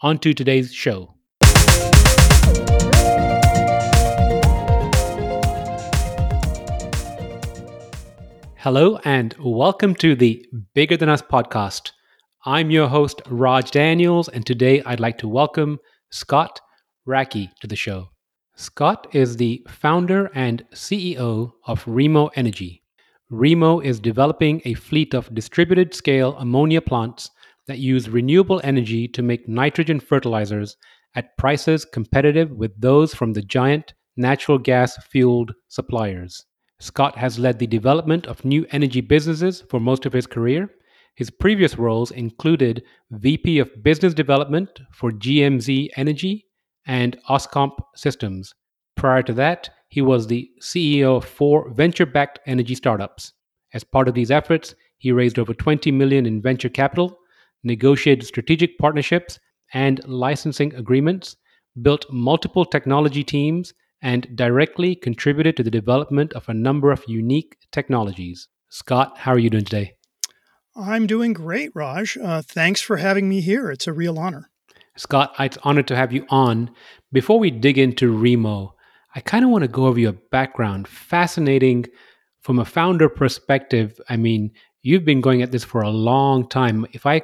on to today's show. Hello, and welcome to the Bigger Than Us podcast. I'm your host, Raj Daniels, and today I'd like to welcome Scott Rackey to the show. Scott is the founder and CEO of Remo Energy. Remo is developing a fleet of distributed scale ammonia plants that use renewable energy to make nitrogen fertilizers at prices competitive with those from the giant natural gas fueled suppliers. Scott has led the development of new energy businesses for most of his career. His previous roles included VP of Business Development for GMZ Energy and Oscomp Systems. Prior to that, he was the CEO of four venture-backed energy startups. As part of these efforts, he raised over 20 million in venture capital negotiated strategic partnerships and licensing agreements, built multiple technology teams, and directly contributed to the development of a number of unique technologies. Scott, how are you doing today? I'm doing great, Raj. Uh, thanks for having me here. It's a real honor. Scott, it's honored to have you on. Before we dig into Remo, I kind of want to go over your background. Fascinating from a founder perspective. I mean, you've been going at this for a long time. If I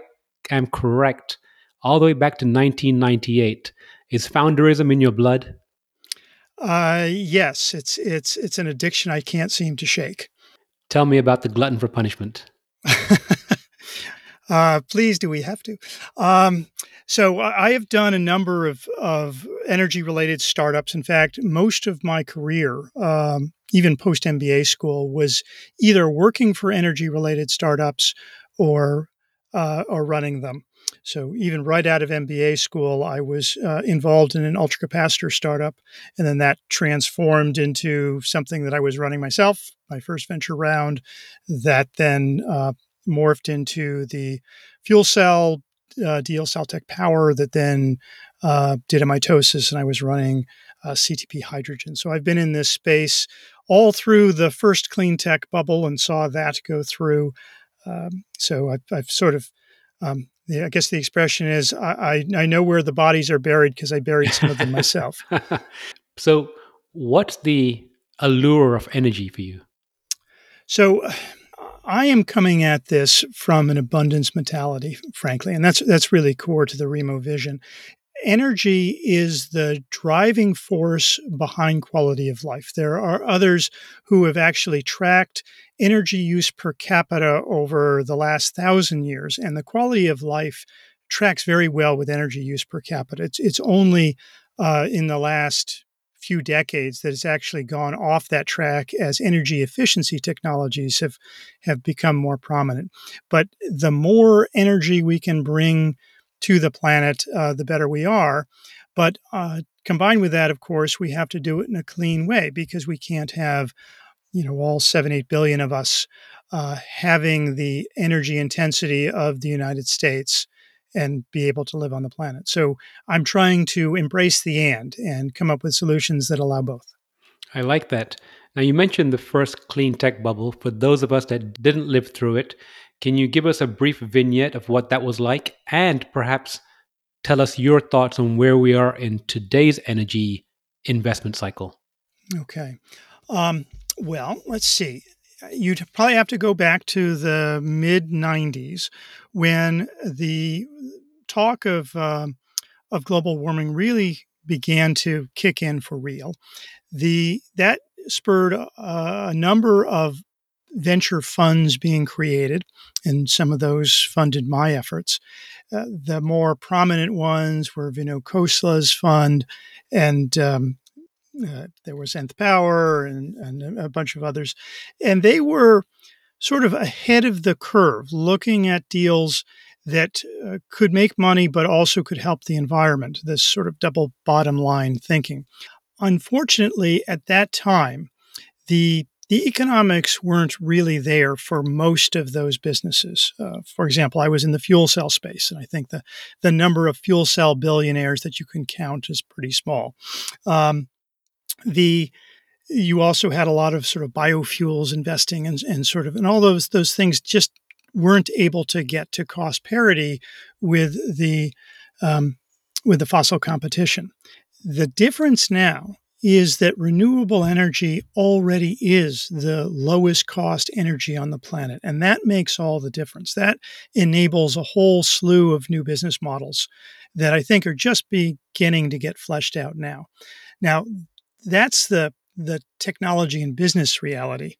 am correct, all the way back to 1998. Is founderism in your blood? Uh, yes, it's it's it's an addiction I can't seem to shake. Tell me about the glutton for punishment. uh, please, do we have to? Um, so I have done a number of of energy related startups. In fact, most of my career, um, even post MBA school, was either working for energy related startups or uh, or running them. So even right out of MBA school, I was uh, involved in an ultracapacitor startup, and then that transformed into something that I was running myself. My first venture round, that then uh, morphed into the fuel cell uh, deal, CellTech Power, that then uh, did a mitosis, and I was running uh, CTP hydrogen. So I've been in this space all through the first clean tech bubble and saw that go through um, so I've, I've, sort of, um, I guess the expression is, I, I, I know where the bodies are buried because I buried some of them myself. so, what's the allure of energy for you? So, I am coming at this from an abundance mentality, frankly, and that's that's really core to the Remo vision energy is the driving force behind quality of life. There are others who have actually tracked energy use per capita over the last thousand years, and the quality of life tracks very well with energy use per capita. It's, it's only uh, in the last few decades that it's actually gone off that track as energy efficiency technologies have have become more prominent. But the more energy we can bring to the planet, uh, the better we are. But uh, combined with that, of course, we have to do it in a clean way because we can't have, you know, all seven, eight billion of us uh, having the energy intensity of the United States and be able to live on the planet. So I'm trying to embrace the and and come up with solutions that allow both. I like that. Now, you mentioned the first clean tech bubble. For those of us that didn't live through it, can you give us a brief vignette of what that was like and perhaps tell us your thoughts on where we are in today's energy investment cycle? Okay. Um, well, let's see. You'd probably have to go back to the mid 90s when the talk of, uh, of global warming really began to kick in for real. The, that spurred a, a number of venture funds being created, and some of those funded my efforts. Uh, the more prominent ones were Vinod Khosla's fund, and um, uh, there was Nth Power and, and a bunch of others. And they were sort of ahead of the curve, looking at deals that uh, could make money but also could help the environment, this sort of double bottom line thinking. Unfortunately, at that time, the the economics weren't really there for most of those businesses. Uh, for example, I was in the fuel cell space, and I think the, the number of fuel cell billionaires that you can count is pretty small. Um, the you also had a lot of sort of biofuels investing and, and sort of and all those those things just weren't able to get to cost parity with the um, with the fossil competition. The difference now is that renewable energy already is the lowest cost energy on the planet. And that makes all the difference. That enables a whole slew of new business models that I think are just beginning to get fleshed out now. Now, that's the, the technology and business reality.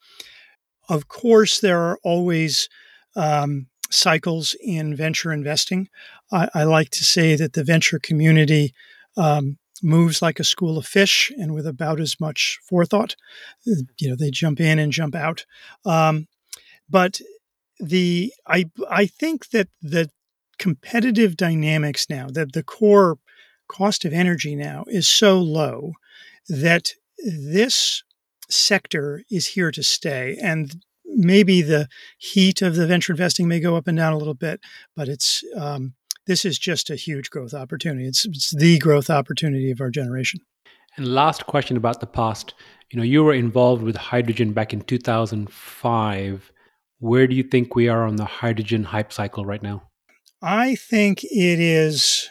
Of course, there are always um, cycles in venture investing. I, I, like to say that the venture community um, moves like a school of fish and with about as much forethought. You know, they jump in and jump out. Um, but the I I think that the competitive dynamics now, that the core cost of energy now is so low that this sector is here to stay. And maybe the heat of the venture investing may go up and down a little bit, but it's um, this is just a huge growth opportunity. It's, it's the growth opportunity of our generation. And last question about the past. You know, you were involved with hydrogen back in 2005. Where do you think we are on the hydrogen hype cycle right now? I think it is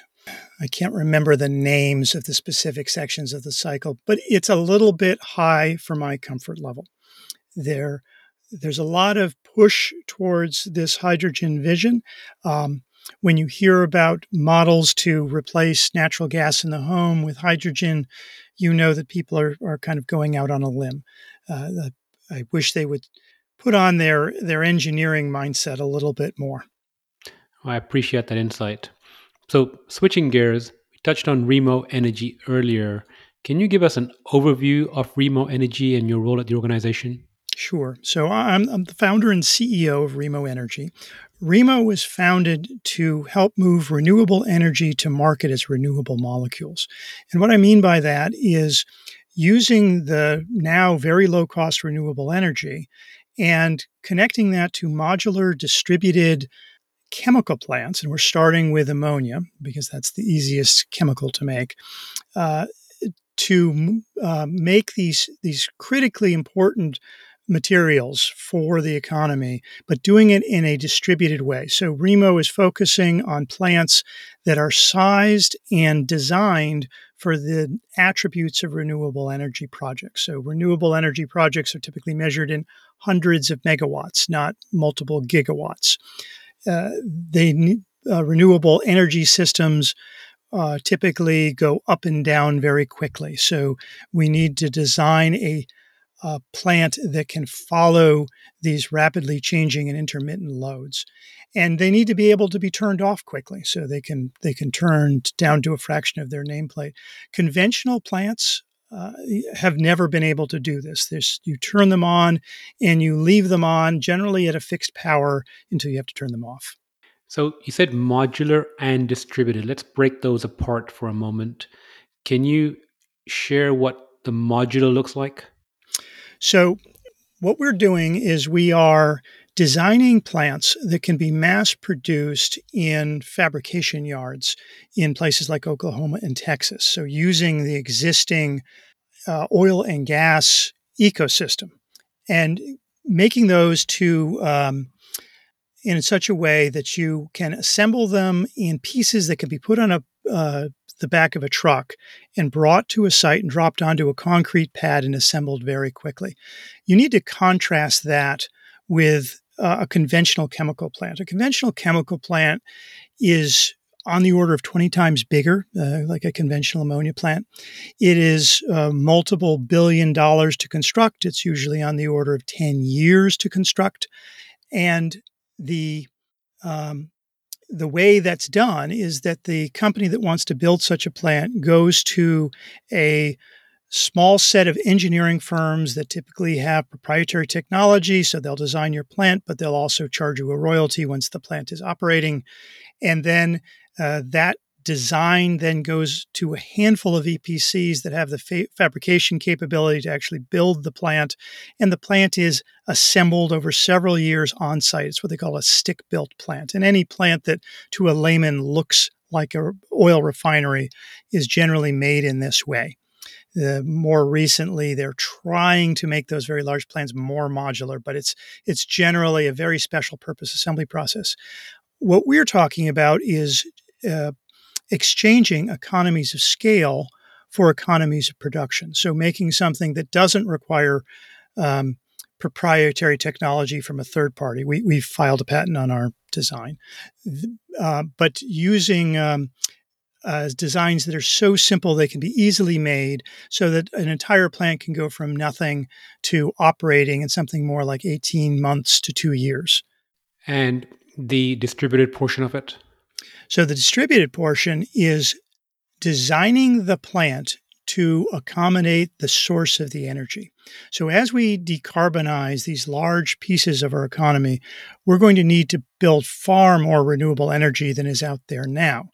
I can't remember the names of the specific sections of the cycle, but it's a little bit high for my comfort level. There, there's a lot of push towards this hydrogen vision. Um, when you hear about models to replace natural gas in the home with hydrogen, you know that people are, are kind of going out on a limb. Uh, I wish they would put on their, their engineering mindset a little bit more. I appreciate that insight. So, switching gears, we touched on Remo Energy earlier. Can you give us an overview of Remo Energy and your role at the organization? Sure. So I'm, I'm, the founder and CEO of Remo Energy. Remo was founded to help move renewable energy to market as renewable molecules. And what I mean by that is using the now very low cost renewable energy and connecting that to modular distributed chemical plants. And we're starting with ammonia because that's the easiest chemical to make. Uh, to uh, make these these critically important materials for the economy, but doing it in a distributed way. So Remo is focusing on plants that are sized and designed for the attributes of renewable energy projects. So renewable energy projects are typically measured in hundreds of megawatts, not multiple gigawatts. Uh, they uh, renewable energy systems uh, typically go up and down very quickly. So we need to design a a plant that can follow these rapidly changing and intermittent loads and they need to be able to be turned off quickly so they can they can turn down to a fraction of their nameplate conventional plants uh, have never been able to do this. There's, you turn them on and you leave them on, generally at a fixed power, until you have to turn them off. So you said modular and distributed. Let's break those apart for a moment. Can you share what the modular looks like? So, what we're doing is we are designing plants that can be mass produced in fabrication yards in places like Oklahoma and Texas. So, using the existing uh, oil and gas ecosystem and making those to um, in such a way that you can assemble them in pieces that can be put on a uh, the back of a truck and brought to a site and dropped onto a concrete pad and assembled very quickly. You need to contrast that with uh, a conventional chemical plant. A conventional chemical plant is on the order of 20 times bigger, uh, like a conventional ammonia plant. It is uh, multiple billion dollars to construct. It's usually on the order of 10 years to construct. And the um, the way that's done is that the company that wants to build such a plant goes to a small set of engineering firms that typically have proprietary technology. So they'll design your plant, but they'll also charge you a royalty once the plant is operating. And then uh, that design then goes to a handful of EPCs that have the fa- fabrication capability to actually build the plant. And the plant is assembled over several years on site. It's what they call a stick built plant. And any plant that to a layman looks like a oil refinery is generally made in this way. Uh, more recently, they're trying to make those very large plans more modular, but it's it's generally a very special purpose assembly process. What we're talking about is uh, exchanging economies of scale for economies of production. So making something that doesn't require um, proprietary technology from a third party. We, we filed a patent on our design, uh, but using um, uh, designs that are so simple they can be easily made so that an entire plant can go from nothing to operating in something more like 18 months to two years. And the distributed portion of it? So the distributed portion is designing the plant to accommodate the source of the energy. So as we decarbonize these large pieces of our economy, we're going to need to build far more renewable energy than is out there now.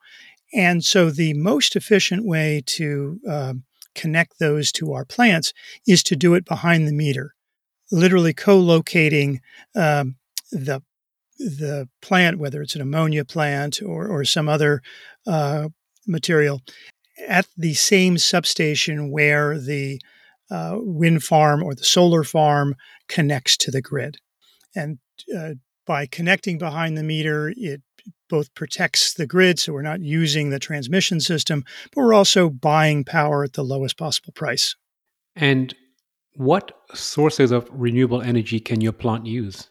And so the most efficient way to uh, connect those to our plants is to do it behind the meter, literally co-locating um, the the plant, whether it's an ammonia plant or, or some other uh, material, at the same substation where the uh, wind farm or the solar farm connects to the grid. And uh, by connecting behind the meter, it both protects the grid, so we're not using the transmission system, but we're also buying power at the lowest possible price. And what sources of renewable energy can your plant use?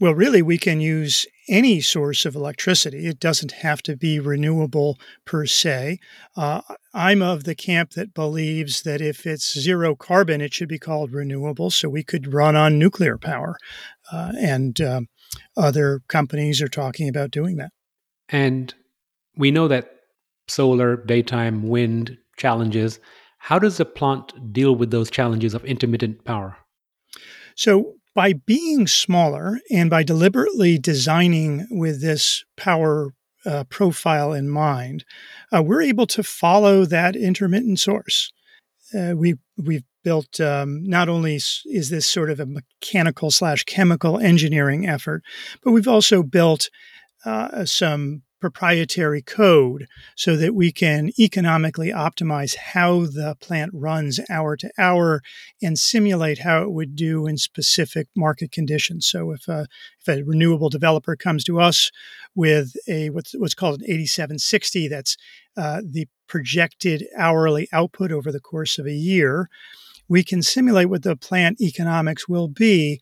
Well, really, we can use any source of electricity. It doesn't have to be renewable per se. Uh, I'm of the camp that believes that if it's zero carbon, it should be called renewable. So we could run on nuclear power. Uh, and um, other companies are talking about doing that. And we know that solar, daytime, wind challenges. How does a plant deal with those challenges of intermittent power? So, by being smaller and by deliberately designing with this power uh, profile in mind, uh, we're able to follow that intermittent source. Uh, we we've built um, not only is this sort of a mechanical slash chemical engineering effort, but we've also built uh, some proprietary code so that we can economically optimize how the plant runs hour to hour and simulate how it would do in specific market conditions. So if a, if a renewable developer comes to us with a what's, what's called an 8760, that's uh, the projected hourly output over the course of a year, we can simulate what the plant economics will be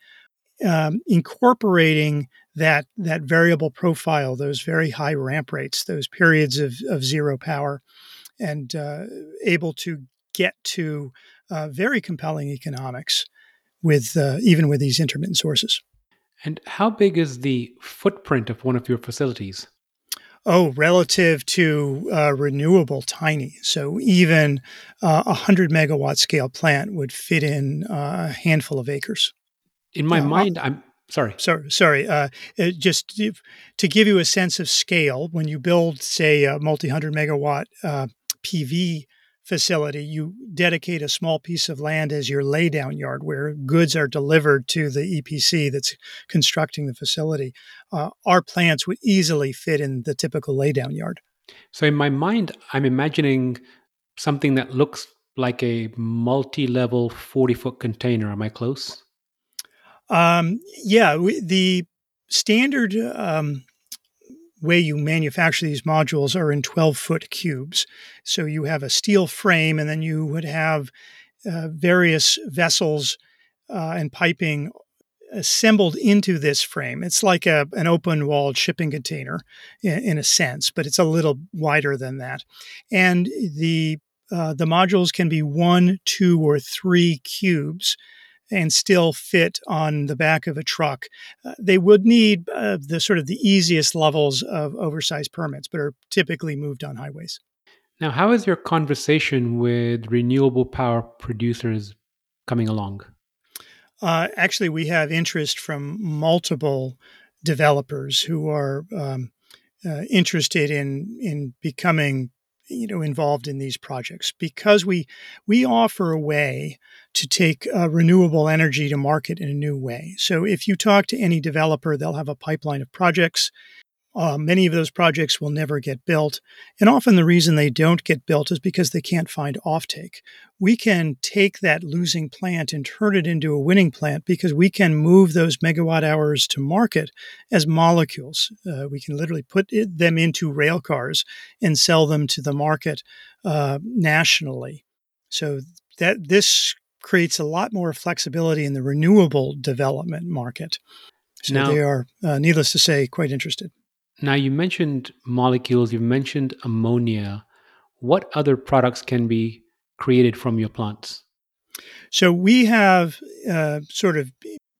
um, incorporating that that variable profile, those very high ramp rates, those periods of, of zero power, and uh, able to get to uh, very compelling economics with uh, even with these intermittent sources. And how big is the footprint of one of your facilities? Oh, relative to uh, renewable, tiny. So even uh, a hundred megawatt scale plant would fit in uh, a handful of acres. In my mind, I'm Sorry. Sorry. Sorry. Uh, just to give you a sense of scale, when you build, say, a multi hundred megawatt uh, PV facility, you dedicate a small piece of land as your laydown yard where goods are delivered to the EPC that's constructing the facility. Uh, our plants would easily fit in the typical laydown yard. So, in my mind, I'm imagining something that looks like a multi level 40 foot container. Am I close? Um, yeah, we, the standard um, way you manufacture these modules are in 12 foot cubes. So you have a steel frame, and then you would have uh, various vessels uh, and piping assembled into this frame. It's like a, an open walled shipping container in, in, a sense, but it's a little wider than that. And the uh, the modules can be one, two, or three cubes and still fit on the back of a truck. Uh, they would need uh, the sort of the easiest levels of oversized permits, but are typically moved on highways. Now, how is your conversation with renewable power producers coming along? Uh, actually, we have interest from multiple developers who are um, uh, interested in in becoming you know involved in these projects because we we offer a way to take uh, renewable energy to market in a new way. So if you talk to any developer, they'll have a pipeline of projects. Uh, many of those projects will never get built. And often the reason they don't get built is because they can't find offtake. We can take that losing plant and turn it into a winning plant because we can move those megawatt hours to market as molecules. Uh, we can literally put it, them into rail cars and sell them to the market uh, nationally. So that this creates a lot more flexibility in the renewable development market. So now, they are, uh, needless to say, quite interested. Now, you mentioned molecules, you mentioned ammonia. What other products can be created from your plants? So, we have uh, sort of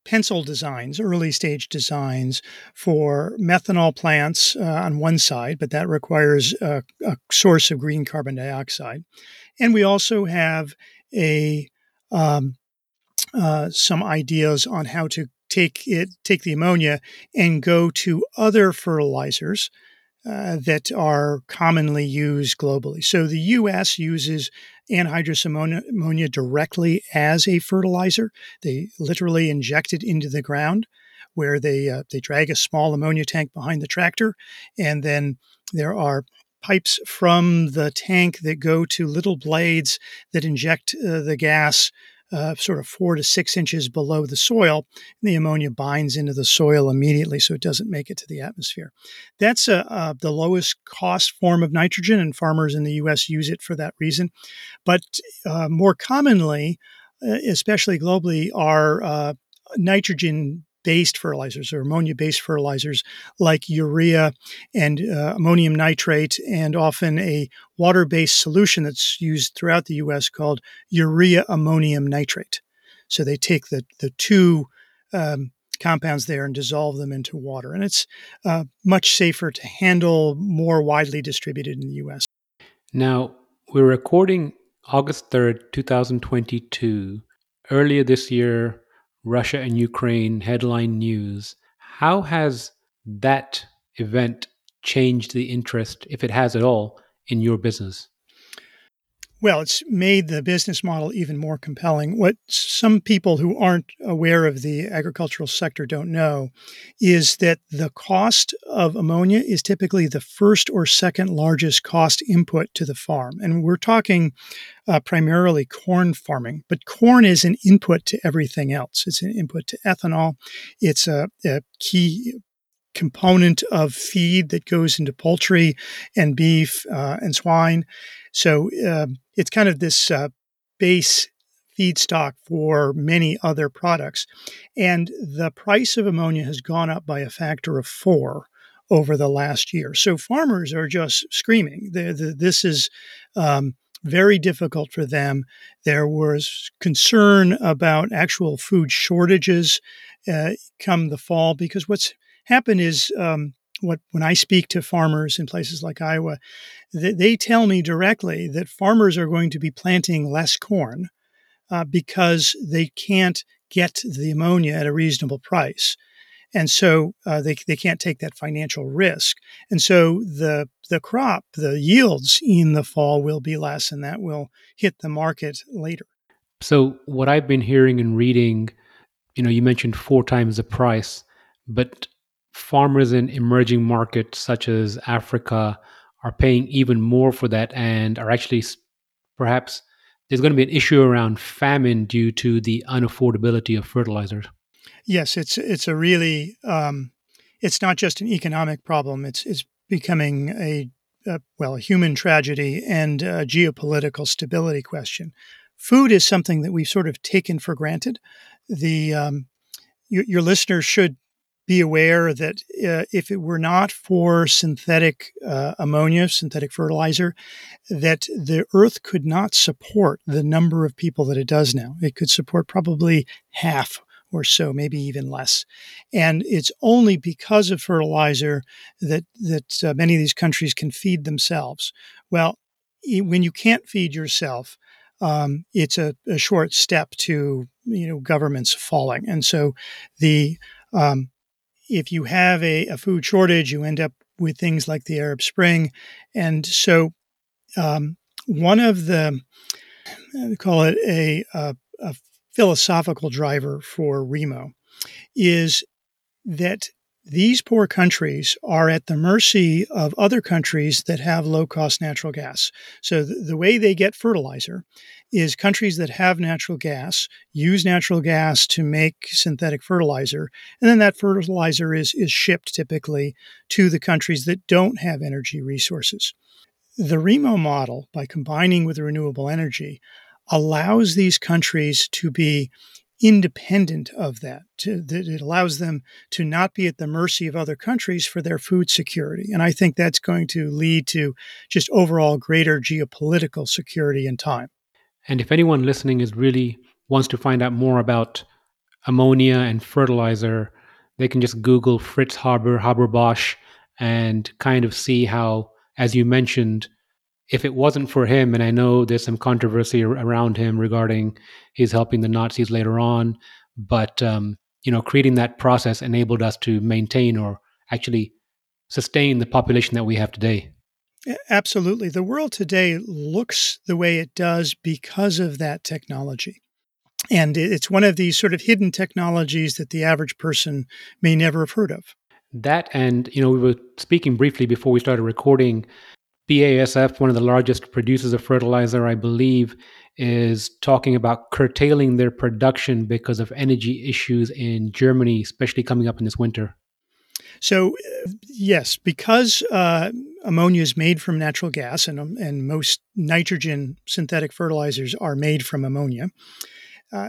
pencil designs, early stage designs for methanol plants uh, on one side, but that requires a, a, source of green carbon dioxide. And we also have a um, uh, some ideas on how to take it, take the ammonia, and go to other fertilizers uh, that are commonly used globally. So the U.S. uses anhydrous ammonia, ammonia directly as a fertilizer. They literally inject it into the ground, where they uh, they drag a small ammonia tank behind the tractor, and then there are pipes from the tank that go to little blades that inject uh, the gas uh, sort of four to six inches below the soil, the ammonia binds into the soil immediately, so it doesn't make it to the atmosphere. That's uh, uh, the lowest cost form of nitrogen, and farmers in the U.S. use it for that reason. But uh, more commonly, especially globally, are nitrogen based fertilizers or ammonia based fertilizers like urea and uh, ammonium nitrate, and often a water based solution that's used throughout the US called urea ammonium nitrate. So they take the, the two um, compounds there and dissolve them into water. And it's uh, much safer to handle, more widely distributed in the US. Now, we're recording August 3rd, 2022. Earlier this year, Russia and Ukraine headline news. How has that event changed the interest, if it has at all, in your business? Well, it's made the business model even more compelling. What some people who aren't aware of the agricultural sector don't know is that the cost of ammonia is typically the first or second largest cost input to the farm. And we're talking uh, primarily corn farming, but corn is an input to everything else. It's an input to ethanol, it's a, a key component of feed that goes into poultry and beef uh, and swine. So uh, it's kind of this uh, base feedstock for many other products. And the price of ammonia has gone up by a factor of four over the last year. So farmers are just screaming. The, the, this is um, very difficult for them. There was concern about actual food shortages uh, come the fall because what's happened is um, what when I speak to farmers in places like Iowa, they, they, tell me directly that farmers are going to be planting less corn uh, because they can't get the ammonia at a reasonable price. And so uh, they, they can't take that financial risk. And so the, the crop, the yields in the fall will be less, and that will hit the market later. So, what I've been hearing and reading, you know, you mentioned four times the price, but farmers in emerging markets such as Africa are paying even more for that and are actually perhaps there's going to be an issue around famine due to the unaffordability of fertilizers. Yes, it's it's a really um, it's not just an economic problem. It's it's becoming a, a well a human tragedy and a geopolitical stability question. Food is something that we've sort of taken for granted. The um, your, your listeners should be aware that uh, if it were not for synthetic uh, ammonia, synthetic fertilizer, that the earth could not support the number of people that it does now. It could support probably half or so, maybe even less. And it's only because of fertilizer that that uh, many of these countries can feed themselves. Well, when you can't feed yourself, um, it's a, a, short step to you know governments falling. And so the um, if you have a, a, food shortage, you end up with things like the Arab Spring, and so um, one of the call it a, a, a philosophical driver for Remo is that these poor countries are at the mercy of other countries that have low cost natural gas. So, the, the, way they get fertilizer is countries that have natural gas use natural gas to make synthetic fertilizer, and then that fertilizer is, is shipped typically to the countries that don't have energy resources. The REMO model, by combining with renewable energy, allows these countries to be independent of that. To, that it allows them to not be at the mercy of other countries for their food security. And I think that's going to lead to just overall greater geopolitical security in time. And if anyone listening is really wants to find out more about ammonia and fertilizer, they can just Google Fritz Haber, Haber Bosch, and kind of see how, as you mentioned, if it wasn't for him, and I know there's some controversy around him regarding he's helping the Nazis later on, but um, you know, creating that process enabled us to maintain or actually sustain the population that we have today. Absolutely. The world today looks the way it does because of that technology. And it's one of these sort of hidden technologies that the average person may never have heard of. That, and, you know, we were speaking briefly before we started recording BASF, one of the largest producers of fertilizer, I believe, is talking about curtailing their production because of energy issues in Germany, especially coming up in this winter. So, yes, because uh, ammonia is made from natural gas, and, um, and most nitrogen synthetic fertilizers are made from ammonia, uh,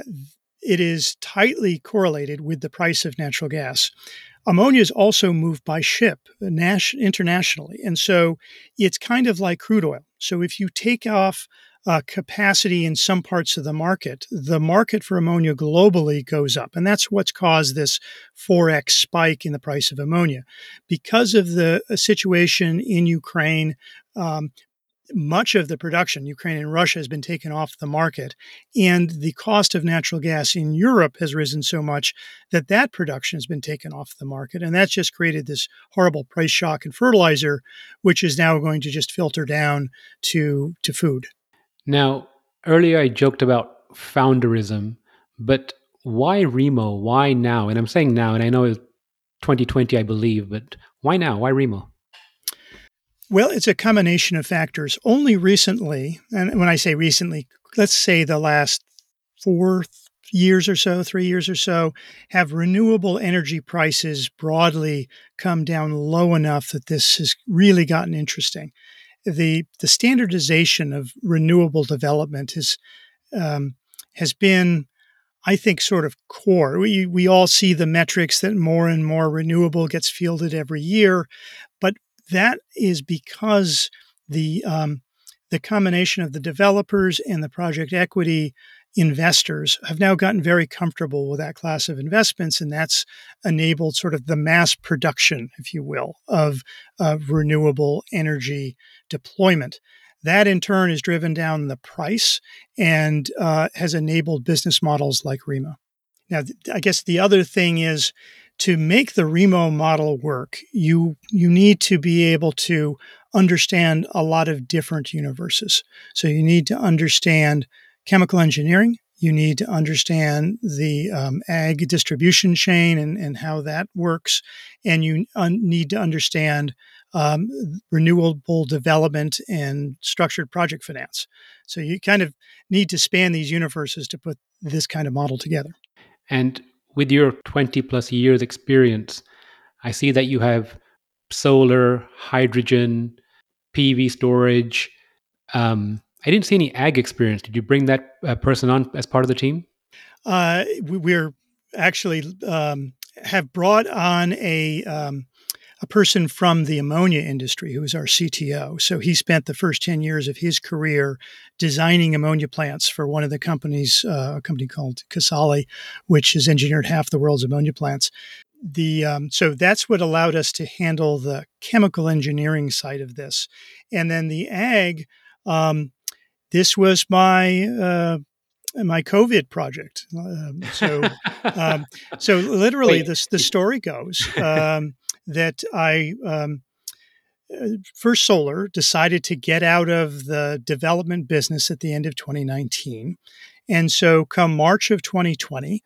it is tightly correlated with the price of natural gas. Ammonia is also moved by ship internationally. And so it's kind of like crude oil. So if you take off uh, capacity in some parts of the market, the market for ammonia globally goes up. And that's what's caused this 4x spike in the price of ammonia. Because of the uh, situation in Ukraine, um, much of the production, Ukraine and Russia, has been taken off the market. And the cost of natural gas in Europe has risen so much that that production has been taken off the market. And that's just created this horrible price shock in fertilizer, which is now going to just filter down to, to food. Now, earlier I joked about founderism, but why Remo? Why now? And I'm saying now, and I know it's 2020, I believe, but why now? Why Remo? Well, it's a combination of factors. Only recently, and when I say recently, let's say the last four years or so, three years or so, have renewable energy prices broadly come down low enough that this has really gotten interesting. The the standardization of renewable development is um, has been I think, sort of core. We, we all see the metrics that more and more renewable gets fielded every year, but that is because the um, the combination of the developers and the project equity investors have now gotten very comfortable with that class of investments, and that's enabled sort of the mass production, if you will, of, renewable energy deployment. That in turn has driven down the price and uh, has enabled business models like Remo. Now, I guess the other thing is to make the Remo model work, you you need to be able to understand a lot of different universes. So you need to understand chemical engineering. You need to understand the um, ag distribution chain and, and how that works. And you un- need to understand um, renewable development and structured project finance. So you kind of need to span these universes to put this kind of model together. And with your 20 plus years experience, I see that you have solar, hydrogen, PV storage. Um, I didn't see any ag experience. Did you bring that uh, person on as part of the team? Uh, we're actually um, have brought on a um, a person from the ammonia industry who is our CTO. So he spent the first 10 years of his career designing ammonia plants for one of the companies, uh, a company called Casale, which has engineered half the world's ammonia plants. The um, so that's what allowed us to handle the chemical engineering side of this, and then the ag um, this was my uh, my COVID project. Um, so, um, so literally, the the story goes um, that I um, uh, First Solar decided to get out of the development business at the end of 2019, and so come March of 2020,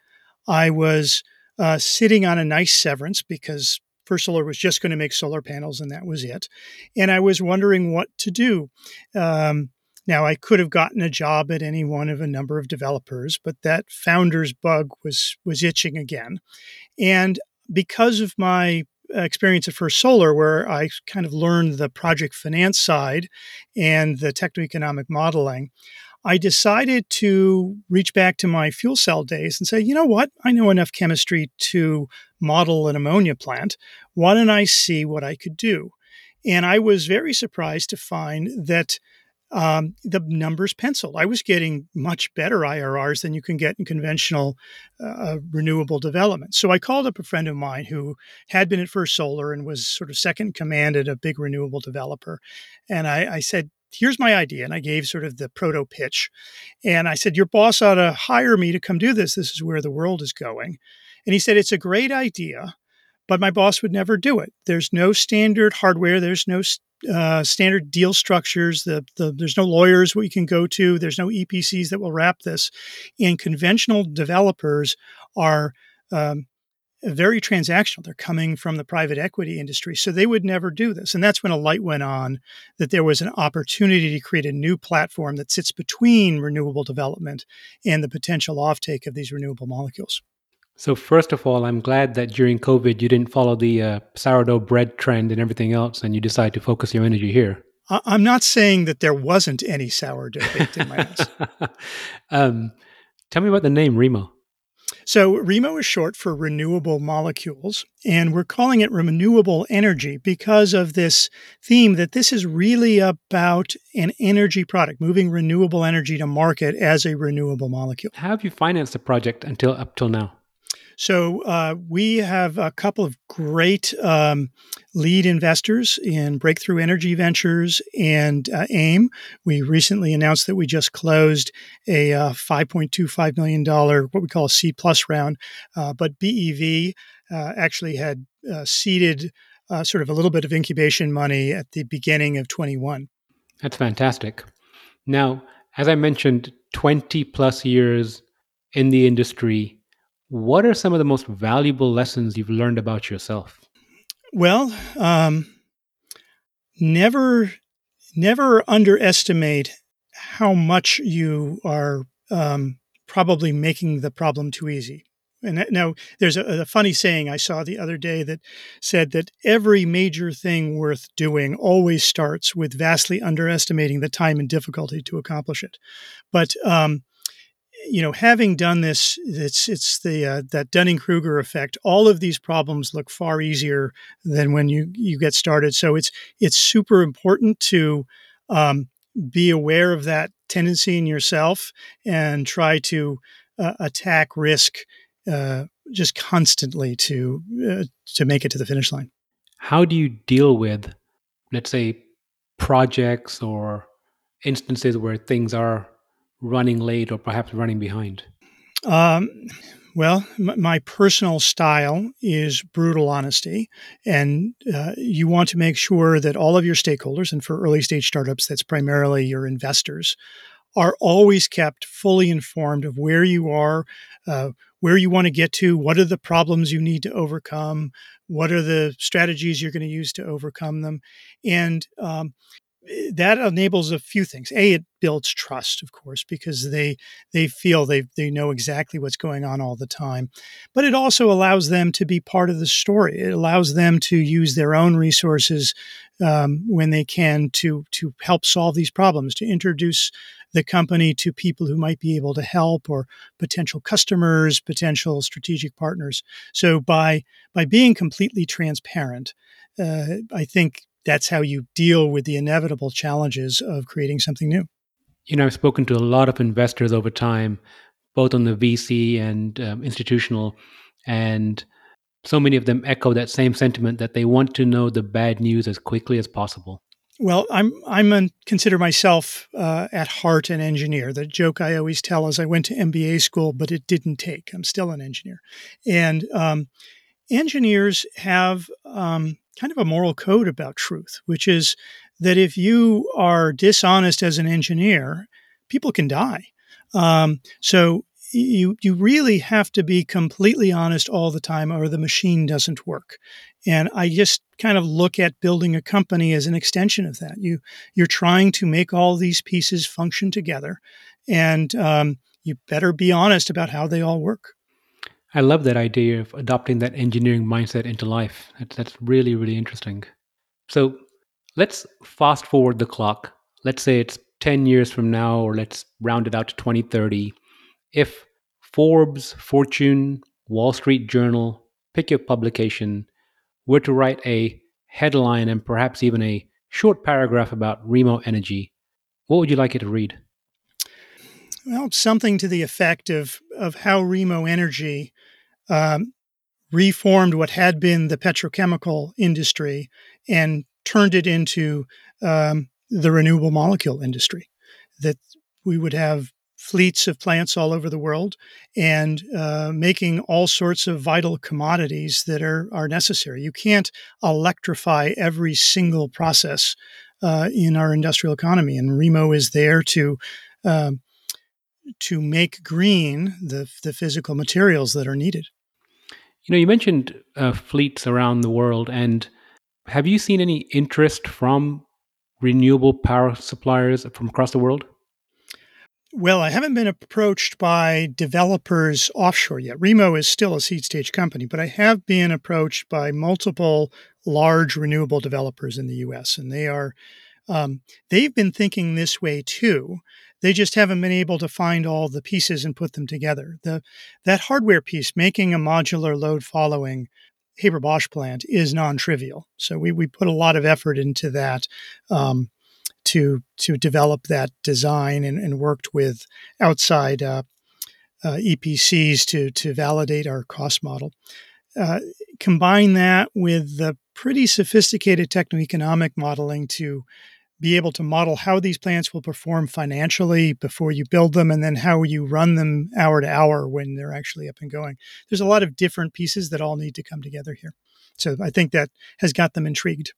I was uh, sitting on a nice severance because First Solar was just going to make solar panels and that was it. And I was wondering what to do. Um, now, I could have gotten a job at any one of a number of developers, but that founder's bug was was itching again. And because of my experience at First Solar, where I kind of learned the project finance side and the techno-economic modeling, I decided to reach back to my fuel cell days and say, you know what? I know enough chemistry to model an ammonia plant. Why don't I see what I could do? And I was very surprised to find that um, the numbers penciled. I was getting much better IRRs than you can get in conventional uh, renewable development. So I called up a friend of mine who had been at First Solar and was sort of second command at a big renewable developer. And I, I said, here's my idea. And I gave sort of the proto pitch. And I said, Your boss ought to hire me to come do this. This is where the world is going. And he said, It's a great idea, but my boss would never do it. There's no standard hardware, there's no uh, standard deal structures. The, the, there's no lawyers we can go to. There's no EPCs that will wrap this. And conventional developers are um, very transactional. They're coming from the private equity industry. So they would never do this. And that's when a light went on that there was an opportunity to create a new platform that sits between renewable development and the potential offtake of these renewable molecules. So, first of all, I'm glad that during COVID you didn't follow the uh, sourdough bread trend and everything else, and you decided to focus your energy here. I'm not saying that there wasn't any sourdough baked in my house. um, tell me about the name Remo. So, REMO is short for renewable molecules, and we're calling it renewable energy because of this theme that this is really about an energy product, moving renewable energy to market as a renewable molecule. How have you financed the project until up till now? So uh, we have a couple of great um, lead investors in Breakthrough Energy Ventures and uh, AIM. We recently announced that we just closed a uh, $5.25 million, what we call a C plus round. Uh, but BEV uh, actually had uh, seeded sort of a little bit of incubation money at the beginning of 21. That's fantastic. Now, as I mentioned, 20 plus years in the industry what are some of the most valuable lessons you've learned about yourself? Well, um, never, never underestimate how much you are um, probably making the problem too easy. And now there's a, a, funny saying I saw the other day that said that every major thing worth doing always starts with vastly underestimating the time and difficulty to accomplish it. But um, you know, having done this, it's it's the uh, that Dunning Kruger effect. All of these problems look far easier than when you you get started. So it's it's super important to um, be aware of that tendency in yourself and try to uh, attack risk uh, just constantly to uh, to make it to the finish line. How do you deal with, let's say, projects or instances where things are running late or perhaps running behind? Um, well, my personal style is brutal honesty. And uh, you want to make sure that all of your stakeholders, and for early stage startups, that's primarily your investors, are always kept fully informed of where you are, uh, where you want to get to, what are the problems you need to overcome, what are the strategies you're going to use to overcome them. And um, that enables a few things. A, it builds trust, of course, because they they feel they they know exactly what's going on all the time. But it also allows them to be part of the story. It allows them to use their own resources um, when they can to to help solve these problems, to introduce the company to people who might be able to help, or potential customers, potential strategic partners. So by by being completely transparent, uh, I think that's how you deal with the inevitable challenges of creating something new. You know, I've spoken to a lot of investors over time, both on the VC and um, institutional, and so many of them echo that same sentiment that they want to know the bad news as quickly as possible. Well, I'm I'm a, consider myself uh, at heart an engineer. The joke I always tell is I went to MBA school, but it didn't take. I'm still an engineer, and um, engineers have um, kind of a moral code about truth, which is that if you are dishonest as an engineer, people can die. Um, so you you really have to be completely honest all the time or the machine doesn't work. And i just kind of look at building a company as an extension of that. You you're trying to make all these pieces function together and um, you better be honest about how they all work i love that idea of adopting that engineering mindset into life. That's, really really interesting. So let's fast forward the clock. Let's say it's 10 years from now or let's round it out to 2030 if Forbes, Fortune, Wall Street Journal, pick your publication, were to write a headline and perhaps even a short paragraph about Remo Energy, what would you like it to read? Well, something to the effect of, of how Remo Energy um, reformed what had been the petrochemical industry and turned it into um, the renewable molecule industry. That we would have fleets of plants all over the world and uh, making all sorts of vital commodities that are, are necessary. You can't electrify every single process uh, in our industrial economy, and Remo is there to um, to make green the, the physical materials that are needed. You know, you mentioned uh, fleets around the world, and have you seen any interest from renewable power suppliers from across the world? Well, I haven't been approached by developers offshore yet. Remo is still a seed stage company, but I have been approached by multiple large renewable developers in the US, and they are um, they've been thinking this way too. They just haven't been able to find all the pieces and put them together. The that hardware piece, making a modular load following Haber Bosch plant, is non-trivial. So we we put a lot of effort into that. Um, to to develop that design and, and worked with outside uh, uh, EPCs to to validate our cost model. Uh, combine that with the pretty sophisticated techno-economic modeling to be able to model how these plants will perform financially before you build them and then how you run them hour to hour when they're actually up and going. There's a lot of different pieces that all need to come together here. So I think that has got them intrigued.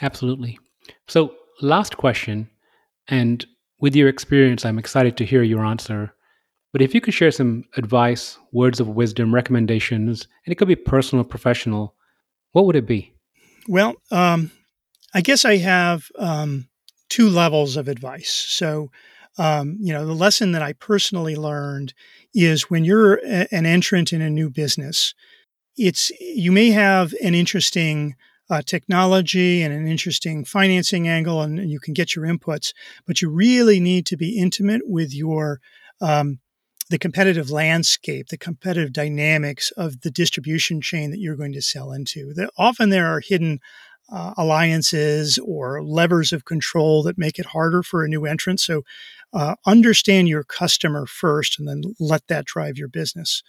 Absolutely. So last question, and with your experience, I'm excited to hear your answer. But if you could share some advice, words of wisdom, recommendations, and it could be personal professional, what would it be? Well, um, I guess I have um, two levels of advice. So, um, you know, the lesson that I personally learned is when you're a, an entrant in a new business, it's you may have an interesting uh, technology and an interesting financing angle, and you can get your inputs. But you really need to be intimate with your um, the competitive landscape, the competitive dynamics of the distribution chain that you're going to sell into. The, often there are hidden uh, alliances or levers of control that make it harder for a new entrant. So uh, understand your customer first, and then let that drive your business.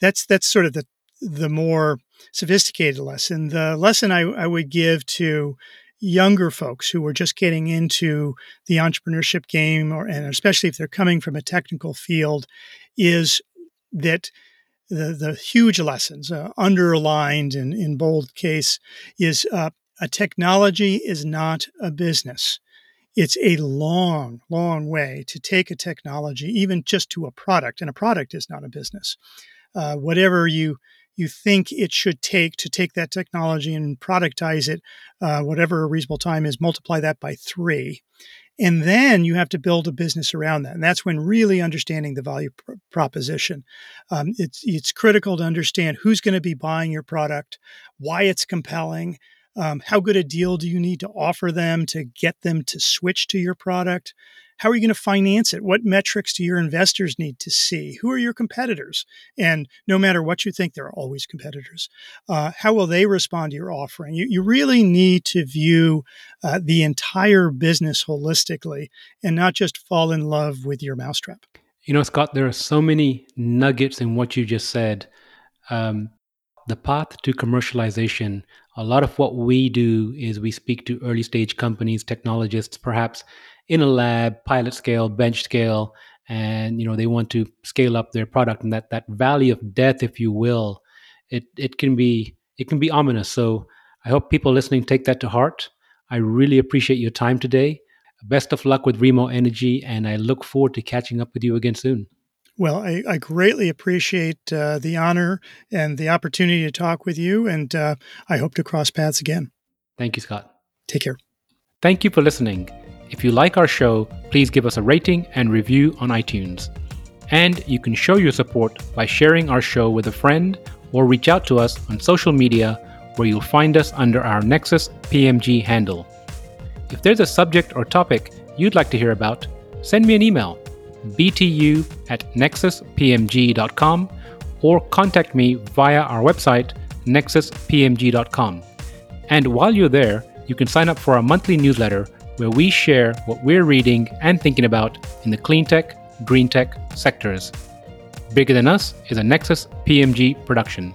That's that's sort of the the more sophisticated lesson. The lesson I, I would give to younger folks who are just getting into the entrepreneurship game, or and especially if they're coming from a technical field, is that the the huge lessons uh, underlined in in bold case is uh, a technology is not a business. It's a long, long way to take a technology, even just to a product, and a product is not a business. Uh, whatever you you think it should take to take that technology and productize it, uh, whatever a reasonable time is, multiply that by three. And then you have to build a business around that. And that's when really understanding the value pr- proposition. Um, it's, it's critical to understand who's going to be buying your product, why it's compelling, um, how good a deal do you need to offer them to get them to switch to your product? How are you going to finance it? What metrics do your investors need to see? Who are your competitors? And no matter what you think, there are always competitors. Uh, how will they respond to your offering? You, you really need to view uh, the entire business holistically and not just fall in love with your mousetrap. You know, Scott, there are so many nuggets in what you just said. Um, the path to commercialization a lot of what we do is we speak to early stage companies, technologists, perhaps in a lab, pilot scale, bench scale, and you know they want to scale up their product. And that that valley of death if you will it it can be it can be ominous. So i hope people listening take that to heart. I really appreciate your time today. Best of luck with remo energy and i look forward to catching up with you again soon well, I, I greatly appreciate uh, the honor and the opportunity to talk with you, and uh, I hope to cross paths again. Thank you, Scott. Take care. Thank you for listening. If you like our show, please give us a rating and review on iTunes. And you can show your support by sharing our show with a friend or reach out to us on social media where you'll find us under our Nexus PMG handle. If there's a subject or topic you'd like to hear about, send me an email btu at nexuspmg.com or contact me via our website nexuspmg.com. And while you're there, you can sign up for our monthly newsletter where we share what we're reading and thinking about in the clean tech, green tech sectors. Bigger Than Us is a Nexus PMG production.